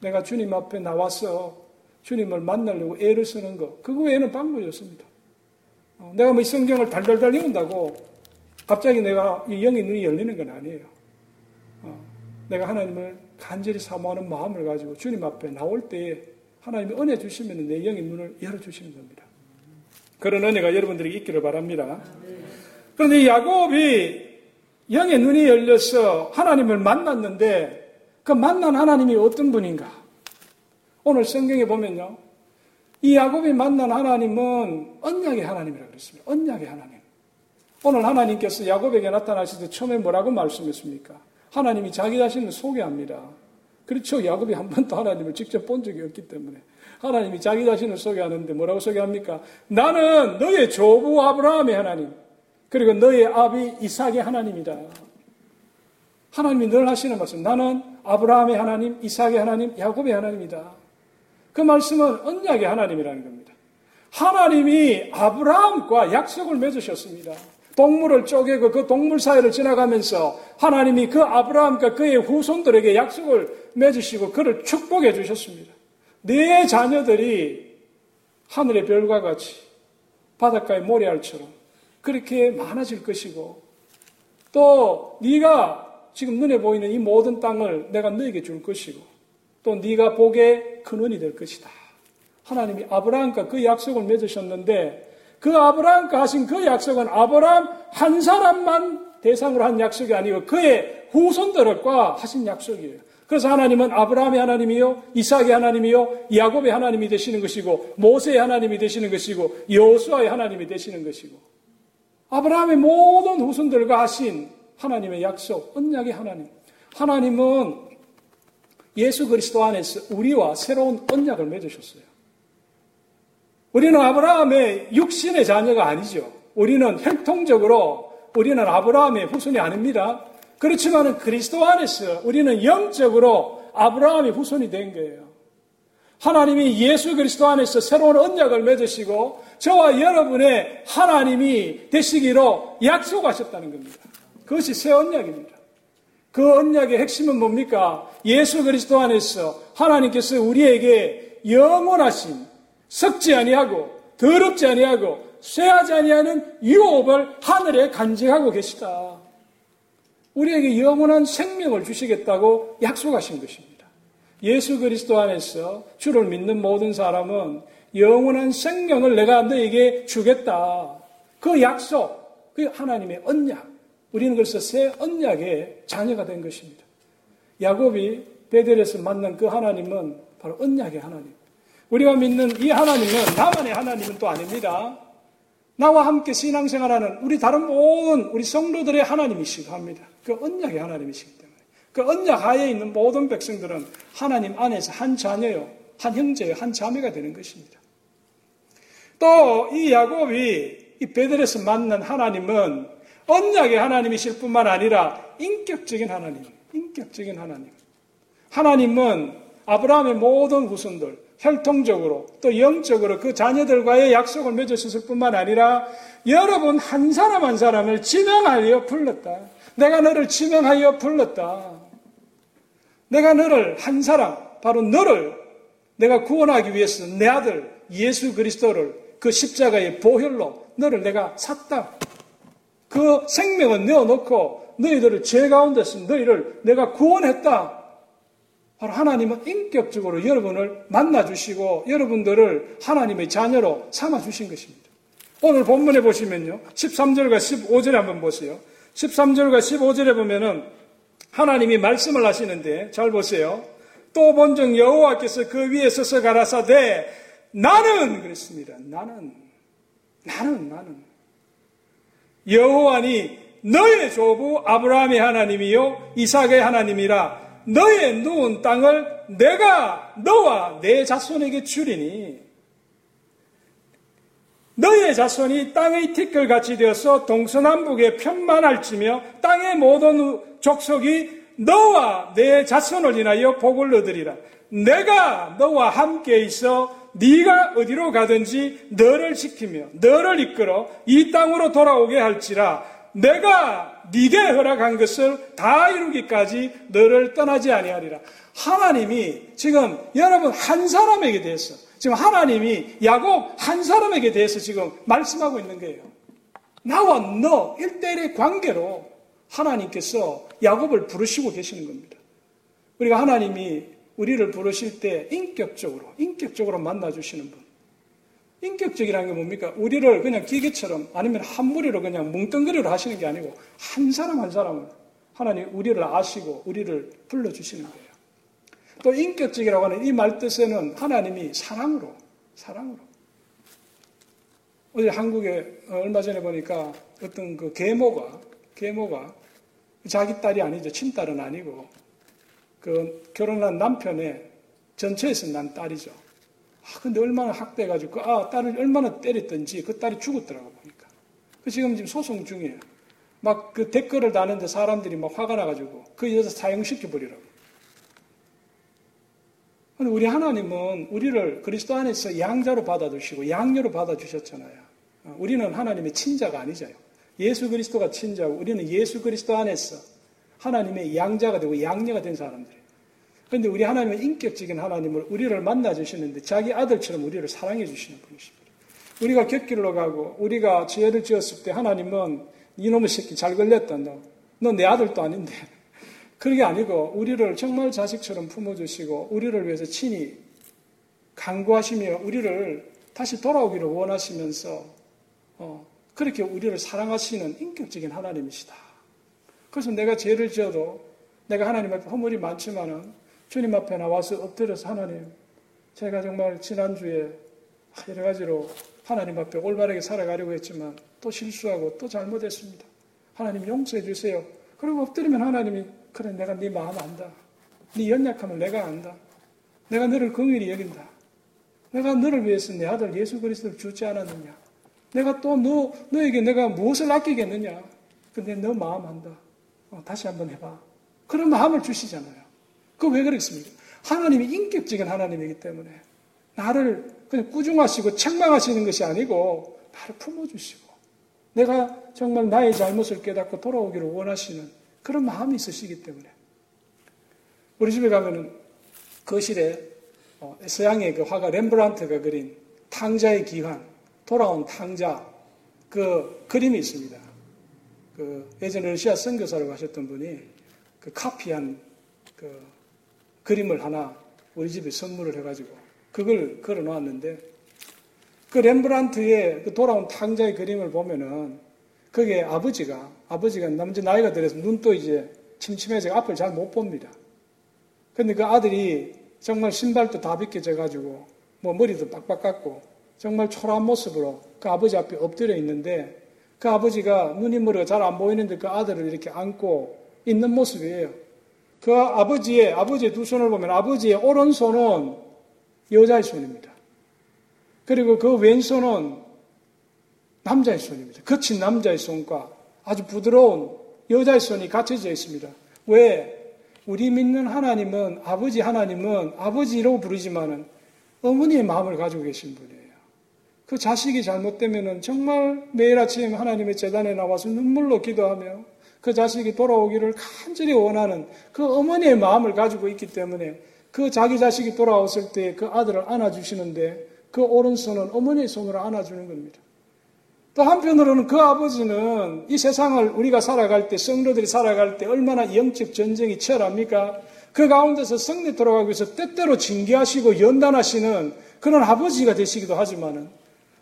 내가 주님 앞에 나와서 주님을 만나려고 애를 쓰는 것, 그거 외에는 방법이 없습니다. 어, 내가 뭐 성경을 달달달 읽는다고 갑자기 내가 이 영의 눈이 열리는 건 아니에요. 어, 내가 하나님을 간절히 사모하는 마음을 가지고 주님 앞에 나올 때에 하나님이 은혜 주시면 내 영의 눈을 열어주시는 겁니다. 그런 은혜가 여러분들에게 있기를 바랍니다. 그런데 야곱이 영의 눈이 열려서 하나님을 만났는데 그 만난 하나님이 어떤 분인가? 오늘 성경에 보면요. 이 야곱이 만난 하나님은 언약의 하나님이라고 그랬습니다. 언약의 하나님. 오늘 하나님께서 야곱에게 나타나실 때 처음에 뭐라고 말씀했습니까? 하나님이 자기 자신을 소개합니다. 그렇죠. 야곱이 한 번도 하나님을 직접 본 적이 없기 때문에. 하나님이 자기 자신을 소개하는데 뭐라고 소개합니까? 나는 너의 조부 아브라함의 하나님, 그리고 너의 아비 이삭의 하나님이다. 하나님이 늘 하시는 말씀. 나는 아브라함의 하나님, 이삭의 하나님, 야곱의 하나님이다. 그 말씀은 언약의 하나님이라는 겁니다. 하나님이 아브라함과 약속을 맺으셨습니다. 동물을 쪼개고 그 동물 사이를 지나가면서 하나님이 그 아브라함과 그의 후손들에게 약속을 맺으시고 그를 축복해 주셨습니다. 네 자녀들이 하늘의 별과 같이 바닷가의 모래알처럼 그렇게 많아질 것이고 또 네가 지금 눈에 보이는 이 모든 땅을 내가 너에게 줄 것이고 또 네가 복의 근원이 될 것이다. 하나님이 아브라함과 그 약속을 맺으셨는데 그 아브라함과 하신 그 약속은 아브라함 한 사람만 대상으로 한 약속이 아니고 그의 후손들과 하신 약속이에요. 그래서 하나님은 아브라함의 하나님이요, 이삭의 하나님이요, 야곱의 하나님이 되시는 것이고, 모세의 하나님이 되시는 것이고, 여호수아의 하나님이 되시는 것이고, 아브라함의 모든 후손들과 하신 하나님의 약속, 언약의 하나님. 하나님은 예수 그리스도 안에서 우리와 새로운 언약을 맺으셨어요. 우리는 아브라함의 육신의 자녀가 아니죠. 우리는 혈통적으로 우리는 아브라함의 후손이 아닙니다. 그렇지만 그리스도 안에서 우리는 영적으로 아브라함의 후손이 된 거예요. 하나님이 예수 그리스도 안에서 새로운 언약을 맺으시고 저와 여러분의 하나님이 되시기로 약속하셨다는 겁니다. 그것이 새 언약입니다. 그 언약의 핵심은 뭡니까? 예수 그리스도 안에서 하나님께서 우리에게 영원하신 썩지 아니하고 더럽지 아니하고 쇠하지 아니하는 유업을 하늘에 간직하고 계시다. 우리에게 영원한 생명을 주시겠다고 약속하신 것입니다. 예수 그리스도 안에서 주를 믿는 모든 사람은 영원한 생명을 내가 너에게 주겠다. 그 약속, 그 하나님의 언약. 우리는 그래서 새 언약의 자녀가 된 것입니다. 야곱이 베델에서 만난 그 하나님은 바로 언약의 하나님. 우리가 믿는 이 하나님은 나만의 하나님은 또 아닙니다. 나와 함께 신앙생활하는 우리 다른 모든 우리 성도들의 하나님이시고 합니다. 그 언약의 하나님이시기 때문에 그 언약 하에 있는 모든 백성들은 하나님 안에서 한 자녀요, 한 형제요, 한 자매가 되는 것입니다. 또 이 야곱이 이 베델에서 만난 하나님은 언약의 하나님이실 뿐만 아니라 인격적인 하나님, 인격적인 하나님. 하나님은 아브라함의 모든 후손들, 혈통적으로 또 영적으로 그 자녀들과의 약속을 맺으셨을 뿐만 아니라 여러분 한 사람 한 사람을 지명하여 불렀다. 내가 너를 지명하여 불렀다. 내가 너를 한 사람, 바로 너를 내가 구원하기 위해서 내 아들 예수 그리스도를 그 십자가의 보혈로 너를 내가 샀다. 그 생명을 내어놓고 너희들을 죄 가운데서 너희를 내가 구원했다. 바로 하나님은 인격적으로 여러분을 만나주시고 여러분들을 하나님의 자녀로 삼아주신 것입니다. 오늘 본문에 보시면요. 13절과 15절에 한번 보세요. 13절과 15절에 보면은 하나님이 말씀을 하시는데 잘 보세요. 또 본적 여호와께서 그 위에 서서 가라사대 나는 그랬습니다. 나는 나는 나는 여호와니 너의 조부 아브라함의 하나님이요 이삭의 하나님이라 너의 누운 땅을 내가 너와 내 자손에게 주리니 너의 자손이 땅의 티끌같이 되어서 동서남북에 편만할지며 땅의 모든 족속이 너와 내 자손을 인하여 복을 얻으리라. 내가 너와 함께 있어 네가 어디로 가든지 너를 지키며 너를 이끌어 이 땅으로 돌아오게 할지라 내가 네게 허락한 것을 다 이루기까지 너를 떠나지 아니하리라. 하나님이 지금 여러분 한 사람에게 대해서 지금 하나님이 야곱 한 사람에게 대해서 지금 말씀하고 있는 거예요. 나와 너 일대일의 관계로 하나님께서 야곱을 부르시고 계시는 겁니다. 우리가 하나님이 우리를 부르실 때 인격적으로, 인격적으로 만나주시는 분. 인격적이라는 게 뭡니까? 우리를 그냥 기계처럼 아니면 한 무리로 그냥 뭉뚱그리로 하시는 게 아니고 한 사람 한 사람을 하나님 우리를 아시고 우리를 불러주시는 거예요. 또 인격적이라고 하는 이 말 뜻에는 하나님이 사랑으로, 사랑으로. 어제 한국에 얼마 전에 보니까 어떤 그 계모가, 계모가 자기 딸이 아니죠. 친딸은 아니고 그 결혼한 남편의 전처에서 난 딸이죠. 아, 근데 얼마나 학대해가지고, 그, 아, 딸을 얼마나 때렸던지 그 딸이 죽었더라고, 보니까. 그 지금 지금 소송 중이에요. 막 그 댓글을 다는데 사람들이 막 화가 나가지고 그 여자 사형시켜 버리라고. 근데 우리 하나님은 우리를 그리스도 안에서 양자로 받아주시고 양녀로 받아주셨잖아요. 어, 우리는 하나님의 친자가 아니잖아요. 예수 그리스도가 친자고 우리는 예수 그리스도 안에서 하나님의 양자가 되고 양녀가 된 사람들이에요. 그런데 우리 하나님은 인격적인 하나님을 우리를 만나 주시는데 자기 아들처럼 우리를 사랑해 주시는 분이십니다. 우리가 곁길로 가고 우리가 죄를 지었을 때 하나님은 이놈의 새끼 잘 걸렸다 너. 너 내 아들도 아닌데. 그게 아니고 우리를 정말 자식처럼 품어주시고 우리를 위해서 친히 강구하시며 우리를 다시 돌아오기를 원하시면서 어, 그렇게 우리를 사랑하시는 인격적인 하나님이시다. 그래서 내가 죄를 지어도 내가 하나님 앞에 허물이 많지만은 주님 앞에 나와서 엎드려서 하나님, 제가 정말 지난주에 여러 가지로 하나님 앞에 올바르게 살아가려고 했지만 또 실수하고 또 잘못했습니다. 하나님 용서해 주세요. 그리고 엎드리면 하나님이 그래 내가 네 마음 안다. 네 연약함을 내가 안다. 내가 너를 긍휼히 여긴다. 내가 너를 위해서 내 아들 예수 그리스도를 주지 않았느냐. 내가 또 너, 너에게 내가 무엇을 아끼겠느냐. 근데 너 마음 안다. 어, 다시 한번 해봐. 그런 마음을 주시잖아요. 그 왜 그렇습니까? 하나님이 인격적인 하나님이기 때문에 나를 그냥 꾸중하시고 책망하시는 것이 아니고 나를 품어주시고 내가 정말 나의 잘못을 깨닫고 돌아오기를 원하시는 그런 마음이 있으시기 때문에 우리 집에 가면은 거실에 어, 서양의 그 화가 렘브란트가 그린 탕자의 기환, 돌아온 탕자 그 그림이 있습니다. 그 예전에 러시아 선교사로 가셨던 분이 그 카피한 그 그림을 하나 우리 집에 선물을 해가지고 그걸 걸어 놓았는데 그 렘브란트의 그 돌아온 탕자의 그림을 보면은 그게 아버지가 아버지가 남자 나이가 들어서 눈도 이제 침침해져 앞을 잘 못 봅니다. 근데 그 아들이 정말 신발도 다 벗겨져 가지고 뭐 머리도 빡빡 깎고 정말 초라한 모습으로 그 아버지 앞에 엎드려 있는데 그 아버지가 눈이 머리가 잘안 보이는데 그 아들을 이렇게 안고 있는 모습이에요. 그 아버지의, 아버지의 두 손을 보면 아버지의 오른손은 여자의 손입니다. 그리고 그 왼손은 남자의 손입니다. 거친 남자의 손과 아주 부드러운 여자의 손이 갖춰져 있습니다. 왜? 우리 믿는 하나님은, 아버지 하나님은 아버지로 부르지만은 어머니의 마음을 가지고 계신 분이에요. 그 자식이 잘못되면은 정말 매일 아침 하나님의 재단에 나와서 눈물로 기도하며 그 자식이 돌아오기를 간절히 원하는 그 어머니의 마음을 가지고 있기 때문에 그 자기 자식이 돌아왔을 때 그 아들을 안아주시는데 그 오른손은 어머니의 손으로 안아주는 겁니다. 또 한편으로는 그 아버지는 이 세상을 우리가 살아갈 때, 성도들이 살아갈 때 얼마나 영적 전쟁이 치열합니까? 그 가운데서 성리 돌아가기 위해서 때때로 징계하시고 연단하시는 그런 아버지가 되시기도 하지만은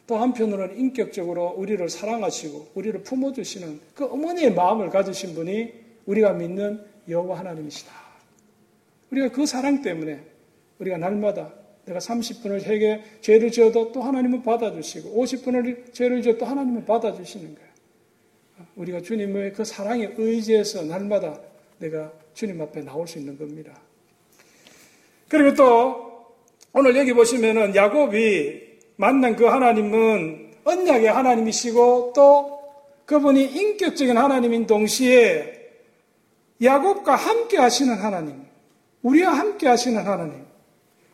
또 한편으로는 인격적으로 우리를 사랑하시고 우리를 품어주시는 그 어머니의 마음을 가지신 분이 우리가 믿는 여호와 하나님이시다. 우리가 그 사랑 때문에 우리가 날마다 내가 30분을 회개 죄를 지어도 또 하나님은 받아주시고 50분을 죄를 지어도 또 하나님은 받아주시는 거예요. 우리가 주님의 그 사랑에 의지해서 날마다 내가 주님 앞에 나올 수 있는 겁니다. 그리고 또 오늘 여기 보시면은 야곱이 만난 그 하나님은 언약의 하나님이시고 또 그분이 인격적인 하나님인 동시에 야곱과 함께 하시는 하나님, 우리와 함께 하시는 하나님.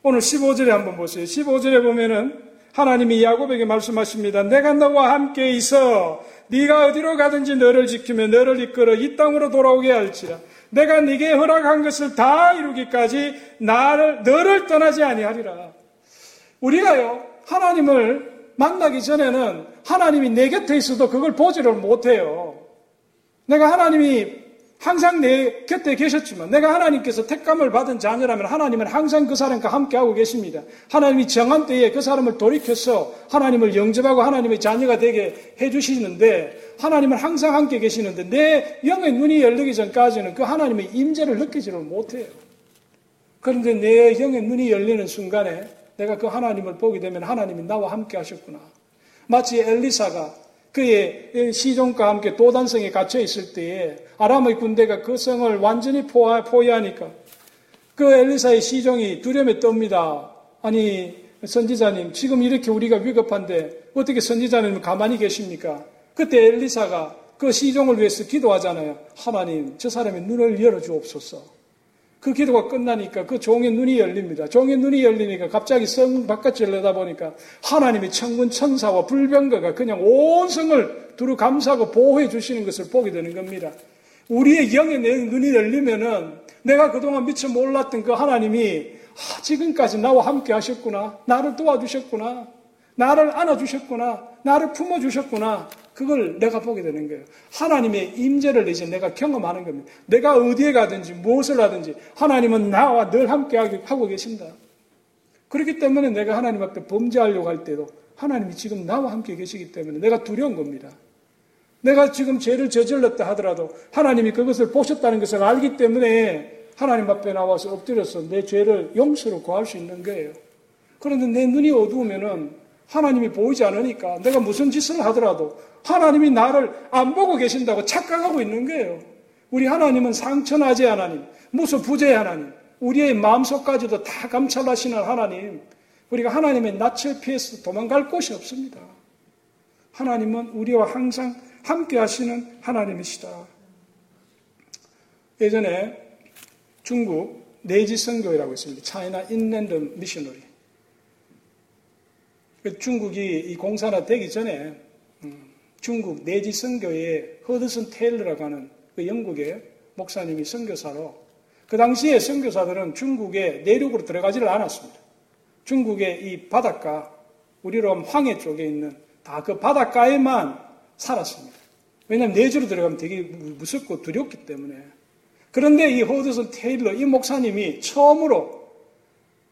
오늘 15절에 한번 보세요. 15절에 보면은 하나님이 야곱에게 말씀하십니다. 내가 너와 함께 있어 네가 어디로 가든지 너를 지키며 너를 이끌어 이 땅으로 돌아오게 할지라. 내가 네게 허락한 것을 다 이루기까지 나를 너를 떠나지 아니하리라. 우리가요 하나님을 만나기 전에는 하나님이 내 곁에 있어도 그걸 보지를 못해요. 내가 하나님이 항상 내 곁에 계셨지만 내가 하나님께서 택감을 받은 자녀라면 하나님은 항상 그 사람과 함께하고 계십니다. 하나님이 정한 때에 그 사람을 돌이켜서 하나님을 영접하고 하나님의 자녀가 되게 해주시는데 하나님은 항상 함께 계시는데 내 영의 눈이 열리기 전까지는 그 하나님의 임재를 느끼지를 못해요. 그런데 내 영의 눈이 열리는 순간에 내가 그 하나님을 보게 되면 하나님이 나와 함께 하셨구나. 마치 엘리사가 그의 시종과 함께 도단성에 갇혀 있을 때에 아람의 군대가 그 성을 완전히 포위하니까 그 엘리사의 시종이 두려움에 떱니다. 아니 선지자님 지금 이렇게 우리가 위급한데 어떻게 선지자님 가만히 계십니까? 그때 엘리사가 그 시종을 위해서 기도하잖아요. 하나님 저 사람의 눈을 열어주옵소서. 그 기도가 끝나니까 그 종의 눈이 열립니다. 종의 눈이 열리니까 갑자기 성 바깥을 내다보니까 하나님의 천군 천사와 불병거가 그냥 온 성을 두루 감싸고 보호해 주시는 것을 보게 되는 겁니다. 우리의 영의 눈이 열리면은 내가 그동안 미처 몰랐던 그 하나님이 아, 지금까지 나와 함께 하셨구나. 나를 도와주셨구나. 나를 안아주셨구나. 나를 품어주셨구나. 그걸 내가 보게 되는 거예요. 하나님의 임재를 이제 내가 경험하는 겁니다. 내가 어디에 가든지 무엇을 하든지 하나님은 나와 늘 함께 하고 계신다. 그렇기 때문에 내가 하나님 앞에 범죄하려고 할 때도 하나님이 지금 나와 함께 계시기 때문에 내가 두려운 겁니다. 내가 지금 죄를 저질렀다 하더라도 하나님이 그것을 보셨다는 것을 알기 때문에 하나님 앞에 나와서 엎드려서 내 죄를 용서로 구할 수 있는 거예요. 그런데 내 눈이 어두우면은 하나님이 보이지 않으니까 내가 무슨 짓을 하더라도 하나님이 나를 안 보고 계신다고 착각하고 있는 거예요. 우리 하나님은 상처나지 하나님, 무수 부재의 하나님, 우리의 마음속까지도 다 감찰하시는 하나님, 우리가 하나님의 낯을 피해서 도망갈 곳이 없습니다. 하나님은 우리와 항상 함께 하시는 하나님이시다. 예전에 중국 네지 선교회라고 있습니다. 차이나 인랜드 미셔너리. 그 중국이 이 공산화 되기 전에 음, 중국 내지 선교의 허드슨 테일러라고 하는 그 영국의 목사님이 선교사로 그 당시에 선교사들은 중국의 내륙으로 들어가지를 않았습니다. 중국의 이 바닷가 우리로 하면 황해 쪽에 있는 다 그 바닷가에만 살았습니다. 왜냐하면 내주로 들어가면 되게 무섭고 두렵기 때문에. 그런데 이 호드슨 테일러 이 목사님이 처음으로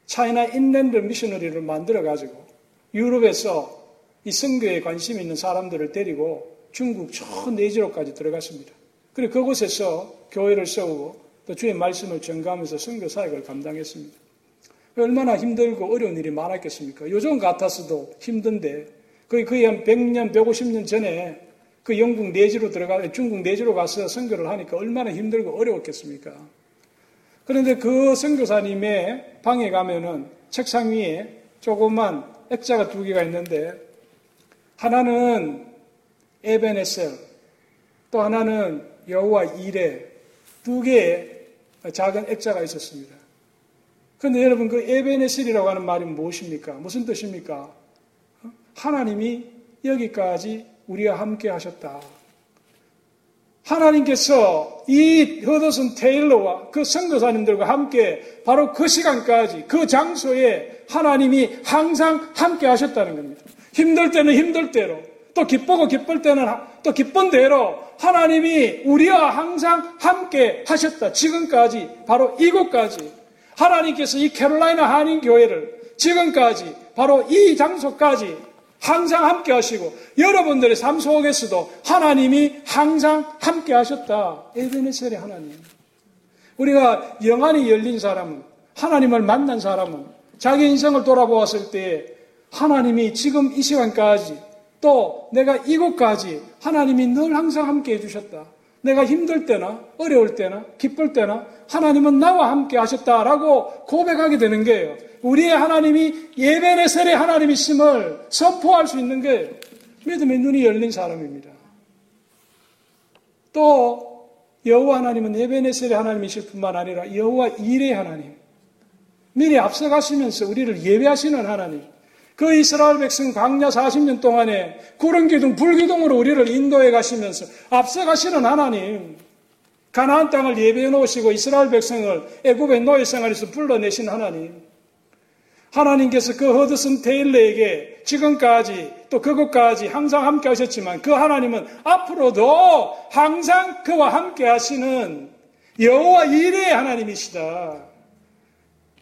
차이나 인랜드 미셔너리를 만들어 가지고 유럽에서 이 선교에 관심 있는 사람들을 데리고 중국 저 내지로까지 들어갔습니다. 그리고 그곳에서 교회를 세우고 또 주의 말씀을 전가하면서 선교 사역을 감당했습니다. 얼마나 힘들고 어려운 일이 많았겠습니까? 요즘 같았어도 힘든데 거의 거의 한 100년, 150년 전에 그 영국 내지로 들어가 중국 내지로 가서 선교를 하니까 얼마나 힘들고 어려웠겠습니까? 그런데 그 선교사님의 방에 가면은 책상 위에 조그만 액자가 두 개가 있는데 하나는 에베네셀 또 하나는 여호와 이레 두 개의 작은 액자가 있었습니다. 그런데 여러분 그 에베네셀이라고 하는 말이 무엇입니까? 무슨 뜻입니까? 하나님이 여기까지 우리와 함께 하셨다. 하나님께서 이 허더슨 테일러와 그 선교사님들과 함께 바로 그 시간까지 그 장소에 하나님이 항상 함께 하셨다는 겁니다. 힘들 때는 힘들 대로 또 기쁘고 기쁠 때는 또 기쁜 대로 하나님이 우리와 항상 함께 하셨다. 지금까지 바로 이곳까지 하나님께서 이 캐롤라이나 한인 교회를 지금까지 바로 이 장소까지 항상 함께 하시고 여러분들의 삶 속에서도 하나님이 항상 함께 하셨다. 에베네셀의 하나님. 우리가 영안이 열린 사람은 하나님을 만난 사람은 자기 인생을 돌아보았을 때 하나님이 지금 이 시간까지 또 내가 이곳까지 하나님이 늘 항상 함께 해주셨다. 내가 힘들 때나 어려울 때나 기쁠 때나 하나님은 나와 함께 하셨다라고 고백하게 되는 거예요. 우리의 하나님이 예배의셀의 하나님이심을 선포할 수 있는 게 믿음의 눈이 열린 사람입니다. 또 여호와 하나님은 예배의셀의 하나님이실 뿐만 아니라 여호와 일의 하나님, 미리 앞서가시면서 우리를 예배하시는 하나님, 그 이스라엘 백성 광야 40년 동안에 구름 기둥, 불 기둥으로 우리를 인도해 가시면서 앞서가시는 하나님, 가나안 땅을 예배해 놓으시고 이스라엘 백성을 애굽의 노예 생활에서 불러내신 하나님, 하나님께서 그 허드슨 테일러에게 지금까지 또 그것까지 항상 함께 하셨지만 그 하나님은 앞으로도 항상 그와 함께 하시는 여호와 일의 하나님이시다.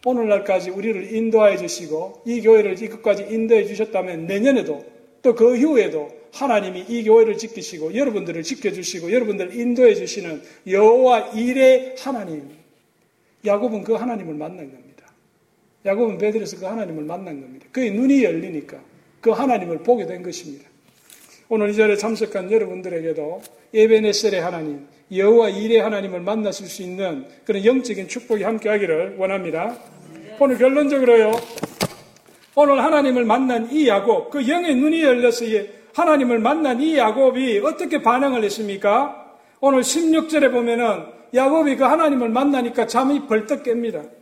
오늘날까지 우리를 인도해 주시고 이 교회를 이것까지 인도해 주셨다면 내년에도 또 그 이후에도 하나님이 이 교회를 지키시고 여러분들을 지켜주시고 여러분들을 인도해 주시는 여호와 일의 하나님 야곱은 그 하나님을 만난 겁니다. 야곱은 베드로에서 그 하나님을 만난 겁니다. 그의 눈이 열리니까 그 하나님을 보게 된 것입니다. 오늘 이 자리에 참석한 여러분들에게도 에베네셀의 하나님, 여호와 일의 하나님을 만나실 수 있는 그런 영적인 축복이 함께하기를 원합니다. 오늘 결론적으로요. 오늘 하나님을 만난 이 야곱, 그 영의 눈이 열려서 하나님을 만난 이 야곱이 어떻게 반응을 했습니까? 오늘 16절에 보면은 야곱이 그 하나님을 만나니까 잠이 벌떡 깹니다.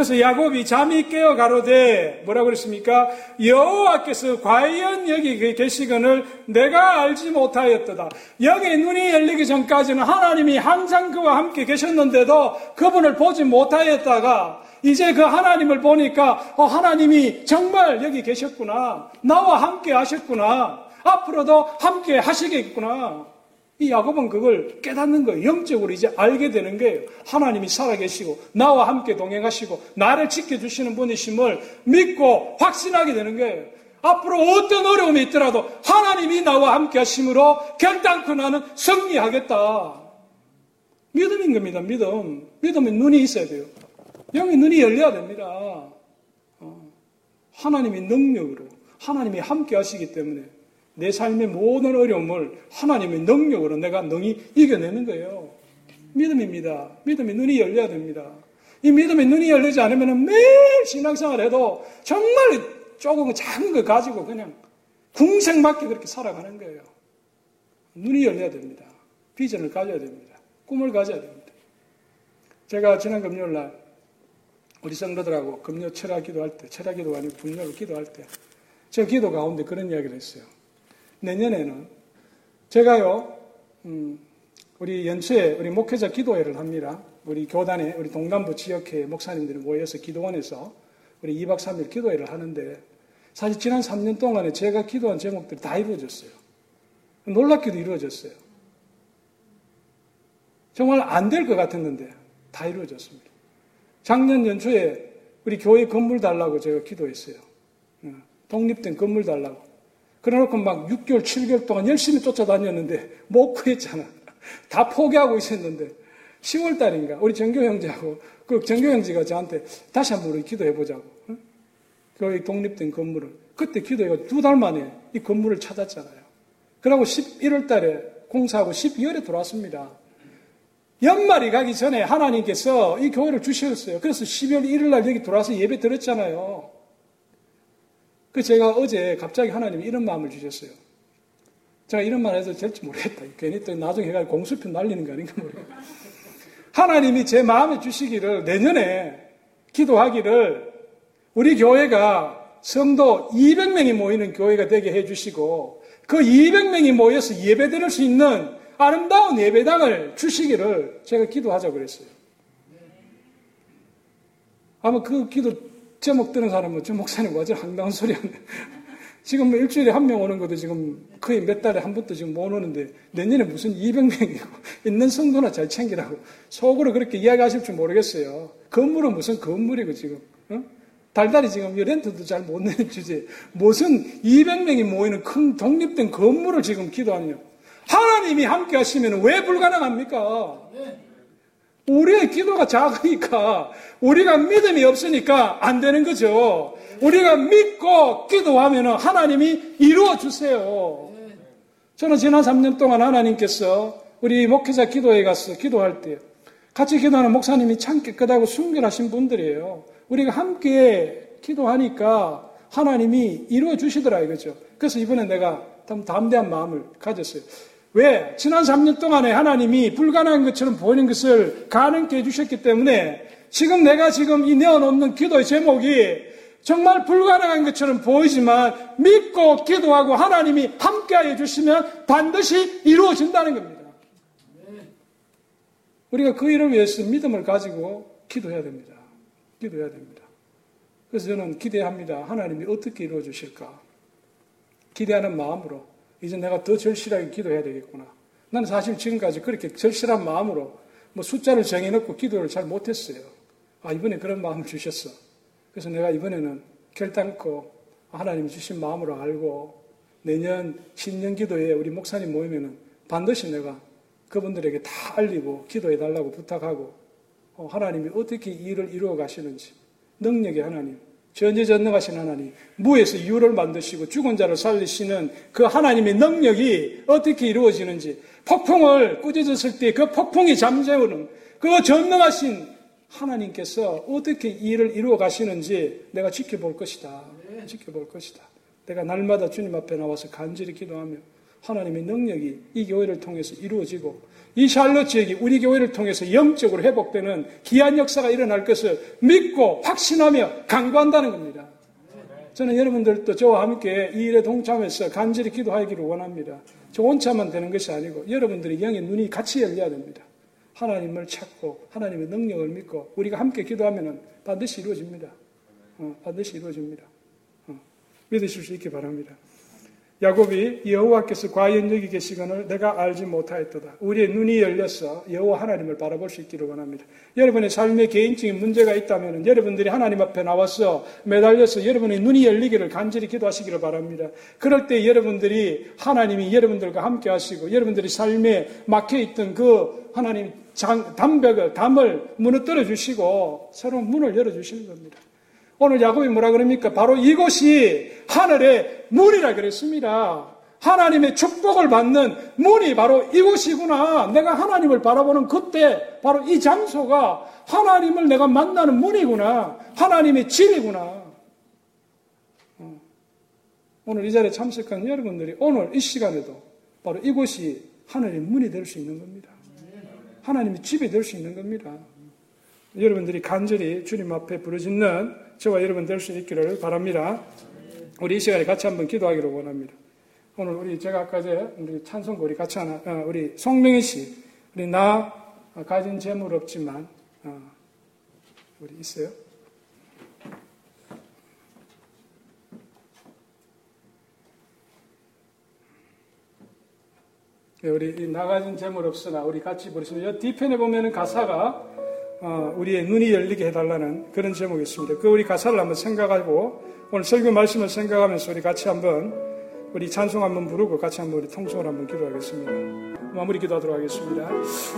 그래서 야곱이 잠이 깨어 가로되 뭐라고 그랬습니까? 여호와께서 과연 여기 계시건을 내가 알지 못하였도다. 여기 눈이 열리기 전까지는 하나님이 항상 그와 함께 계셨는데도 그분을 보지 못하였다가 이제 그 하나님을 보니까 어, 하나님이 정말 여기 계셨구나. 나와 함께 하셨구나. 앞으로도 함께 하시겠구나. 이 야곱은 그걸 깨닫는 거예요. 영적으로 이제 알게 되는 거예요. 하나님이 살아계시고 나와 함께 동행하시고 나를 지켜주시는 분이심을 믿고 확신하게 되는 거예요. 앞으로 어떤 어려움이 있더라도 하나님이 나와 함께 하심으로 결단코 나는 승리하겠다. 믿음인 겁니다. 믿음. 믿음에 눈이 있어야 돼요. 영의 눈이 열려야 됩니다. 어. 하나님의 능력으로 하나님이 함께 하시기 때문에 내 삶의 모든 어려움을 하나님의 능력으로 내가 능히 이겨내는 거예요. 믿음입니다. 믿음의 눈이 열려야 됩니다. 이 믿음의 눈이 열리지 않으면 매일 신앙생활 해도 정말 조금 작은 거 가지고 그냥 궁생맞게 그렇게 살아가는 거예요. 눈이 열려야 됩니다. 비전을 가져야 됩니다. 꿈을 가져야 됩니다. 제가 지난 금요일 날 우리 성도들하고 금요 철학 기도할 때, 철학 기도가 아니고 분뇨를 기도할 때, 제 기도 가운데 그런 이야기를 했어요. 내년에는 제가요, 음, 우리 연초에 우리 목회자 기도회를 합니다. 우리 교단에 우리 동남부 지역회 목사님들이 모여서 기도원에서 우리 2박 3일 기도회를 하는데 사실 지난 3년 동안에 제가 기도한 제목들이 다 이루어졌어요. 놀랍게도 이루어졌어요. 정말 안 될 것 같았는데 다 이루어졌습니다. 작년 연초에 우리 교회 건물 달라고 제가 기도했어요. 어, 독립된 건물 달라고. 그래놓고 막 6개월, 7개월 동안 열심히 쫓아다녔는데 못 구했잖아. 다 포기하고 있었는데 10월 달인가 우리 정교 형제하고 그 정교 형제가 저한테 다시 한번 우리 기도해 보자고. 그 독립된 건물을 그때 기도해가 두 달 만에 이 건물을 찾았잖아요. 그러고 11월 달에 공사하고 12월에 돌아왔습니다. 연말이 가기 전에 하나님께서 이 교회를 주셨어요. 그래서 12월 1일 날 여기 들어와서 예배 드렸잖아요. 그 제가 어제 갑자기 하나님이 이런 마음을 주셨어요. 제가 이런 말 해서 될지 모르겠다. 괜히 또 나중에 해가 공수표 날리는 거 아닌가 모르겠다. 하나님이 제 마음에 주시기를 내년에 기도하기를 우리 교회가 성도 200명이 모이는 교회가 되게 해주시고 그 200명이 모여서 예배 드릴 수 있는 아름다운 예배당을 주시기를 제가 기도하자고 그랬어요. 아마 그 기도 제목 들은 사람은 저 목사님 완전 황당한 소리 하네. 지금 뭐 일주일에 한 명 오는 것도 지금 거의 몇 달에 한 번도 지금 못 오는데 내년에 무슨 200명이고 있는 성도나 잘 챙기라고 속으로 그렇게 이야기하실 줄 모르겠어요. 건물은 무슨 건물이고 지금 어? 달달이 지금 렌트도 잘 못 내는 주제 무슨 200명이 모이는 큰 독립된 건물을 지금 기도하냐 하나님이 함께 하시면 왜 불가능합니까? 우리의 기도가 작으니까 우리가 믿음이 없으니까 안 되는 거죠. 우리가 믿고 기도하면 하나님이 이루어 주세요. 저는 지난 3년 동안 하나님께서 우리 목회자 기도에 가서 기도할 때 같이 기도하는 목사님이 참 깨끗하고 순결하신 분들이에요. 우리가 함께 기도하니까 하나님이 이루어 주시더라 이거죠. 그래서 이번에 내가 좀 담대한 마음을 가졌어요. 왜? 지난 3년 동안에 하나님이 불가능한 것처럼 보이는 것을 가능케 해주셨기 때문에 지금 내가 지금 이 내어놓는 기도의 제목이 정말 불가능한 것처럼 보이지만 믿고 기도하고 하나님이 함께하여 주시면 반드시 이루어진다는 겁니다. 우리가 그 일을 위해서 믿음을 가지고 기도해야 됩니다. 기도해야 됩니다. 그래서 저는 기대합니다. 하나님이 어떻게 이루어 주실까? 기대하는 마음으로 이제 내가 더 절실하게 기도해야 되겠구나. 나는 사실 지금까지 그렇게 절실한 마음으로 뭐 숫자를 정해놓고 기도를 잘 못했어요. 아, 이번에 그런 마음을 주셨어. 그래서 내가 이번에는 결단코 하나님이 주신 마음으로 알고 내년 신년 기도에 우리 목사님 모이면은 반드시 내가 그분들에게 다 알리고 기도해 달라고 부탁하고 어, 하나님이 어떻게 일을 이루어 가시는지 능력의 하나님 전지전능하신 하나님, 무에서 이유를 만드시고 죽은 자를 살리시는 그 하나님의 능력이 어떻게 이루어지는지, 폭풍을 꾸짖었을 때 그 폭풍이 잠재우는 그 전능하신 하나님께서 어떻게 일을 이루어 가시는지 내가 지켜볼 것이다. 지켜볼 것이다. 내가 날마다 주님 앞에 나와서 간절히 기도하며 하나님의 능력이 이 교회를 통해서 이루어지고 이 샬롯 지역이 우리 교회를 통해서 영적으로 회복되는 기한 역사가 일어날 것을 믿고 확신하며 강구한다는 겁니다. 저는 여러분들도 저와 함께 이 일에 동참해서 간절히 기도하기를 원합니다. 저 혼자만 되는 것이 아니고 여러분들이 영의 눈이 같이 열려야 됩니다. 하나님을 찾고 하나님의 능력을 믿고 우리가 함께 기도하면 반드시 이루어집니다. 어, 반드시 이루어집니다. 어, 믿으실 수 있기 바랍니다. 야곱이 여호와께서 과연 여기 계시거늘 내가 알지 못하였도다. 우리의 눈이 열려서 여호와 하나님을 바라볼 수 있기를 원합니다. 여러분의 삶에 개인적인 문제가 있다면 여러분들이 하나님 앞에 나와서 매달려서 여러분의 눈이 열리기를 간절히 기도하시기를 바랍니다. 그럴 때 여러분들이 하나님이 여러분들과 함께 하시고 여러분들이 삶에 막혀 있던 그 하나님 담벽을 담을 무너뜨려 주시고 새로운 문을 열어 주시는 겁니다. 오늘 야곱이 뭐라 그럽니까? 바로 이곳이 하늘의 문이라 그랬습니다. 하나님의 축복을 받는 문이 바로 이곳이구나. 내가 하나님을 바라보는 그때 바로 이 장소가 하나님을 내가 만나는 문이구나. 하나님의 집이구나. 어. 오늘 이 자리에 참석한 여러분들이 오늘 이 시간에도 바로 이곳이 하늘의 문이 될 수 있는 겁니다. 하나님의 집이 될 수 있는 겁니다. 여러분들이 간절히 주님 앞에 부르짖는 저와 여러분 될 수 있기를 바랍니다. 우리 이 시간에 같이 한번 기도하기를 원합니다. 오늘 우리 제가 아까 전 우리 찬송가 우리 같이 하나 어, 우리 송명희 씨 우리 나 가진 재물 없지만 어, 우리 있어요? 네, 우리 나가진 재물 없으나 우리 같이 부르시면 뒤편에 보면은 가사가 어, 우리의 눈이 열리게 해달라는 그런 제목이 있습니다. 그 우리 가사를 한번 생각하고 오늘 설교 말씀을 생각하면서 우리 같이 한번 우리 찬송 한번 부르고 같이 한번 우리 통성을 한번 기도하겠습니다. 마무리 기도하도록 하겠습니다.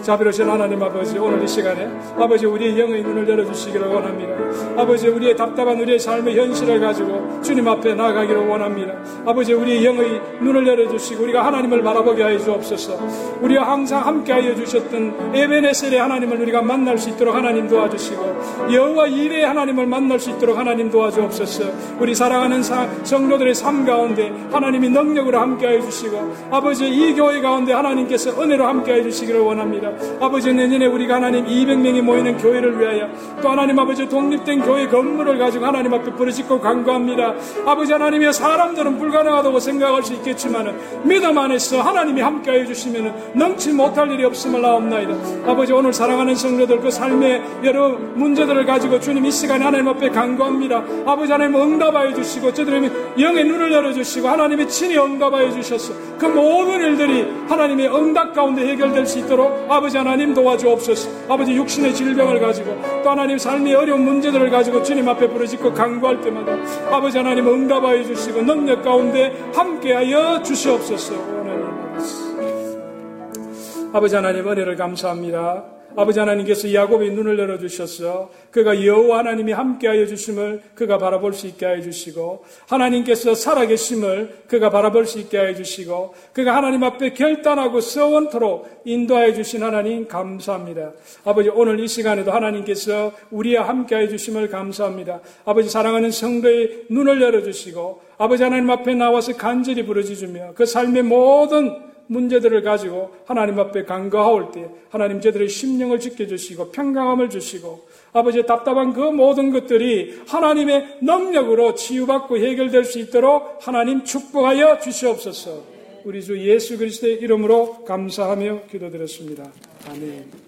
자비로신 하나님 아버지 오늘 이 시간에 아버지 우리의 영의 눈을 열어주시기를 원합니다. 아버지 우리의 답답한 우리의 삶의 현실을 가지고 주님 앞에 나아가기를 원합니다. 아버지 우리의 영의 눈을 열어주시고 우리가 하나님을 바라보게 하여 주옵소서. 우리와 항상 함께 하여 주셨던 에베네셀의 하나님을 우리가 만날 수 있도록 하나님 도와주시고 여호와 이레의 하나님을 만날 수 있도록 하나님 도와주옵소서. 우리 사랑하는 성도들의 삶 가운데 하나님이 능력으로 함께 하여 주시고 아버지 이 교회 가운데 하나님께서 은혜로 함께하여 주시기를 원합니다. 아버지 내년에 우리가 하나님 200명이 모이는 교회를 위하여 또 하나님 아버지 독립된 교회 건물을 가지고 하나님 앞에 부르짖고 간구합니다. 아버지 하나님의 사람들은 불가능하다고 생각할 수 있겠지만 믿음 안에서 하나님이 함께하여 주시면 넘치 못할 일이 없음을 나옵나이다. 아버지 오늘 사랑하는 성도들 그 삶의 여러 문제들을 가지고 주님 이 시간에 하나님 앞에 간구합니다. 아버지 하나님 응답하여 주시고 저들의 영의 눈을 열어주시고 하나님의 친히 응답하여 주셔서 그 모든 일들이 하나님의 응답 가운데 해결될 수 있도록 아버지 하나님 도와주옵소서. 아버지 육신의 질병을 가지고 또 하나님 삶의 어려운 문제들을 가지고 주님 앞에 부르짖고 강구할 때마다 아버지 하나님 응답하여 주시고 능력 가운데 함께하여 주시옵소서. 아버지 하나님 은혜를 감사합니다. 아버지 하나님께서 야곱의 눈을 열어주셔서 그가 여호와 하나님이 함께하여 주심을 그가 바라볼 수 있게 하여 주시고 하나님께서 살아계심을 그가 바라볼 수 있게 하여 주시고 그가 하나님 앞에 결단하고 서원토록 인도하여 주신 하나님 감사합니다. 아버지 오늘 이 시간에도 하나님께서 우리와 함께하여 주심을 감사합니다. 아버지 사랑하는 성도의 눈을 열어주시고 아버지 하나님 앞에 나와서 간절히 부르짖으며 그 삶의 모든 문제들을 가지고 하나님 앞에 간과하올 때 하나님 저들의 심령을 지켜주시고 평강함을 주시고 아버지 답답한 그 모든 것들이 하나님의 능력으로 치유받고 해결될 수 있도록 하나님 축복하여 주시옵소서 우리 주 예수 그리스도의 이름으로 감사하며 기도드렸습니다. 아멘.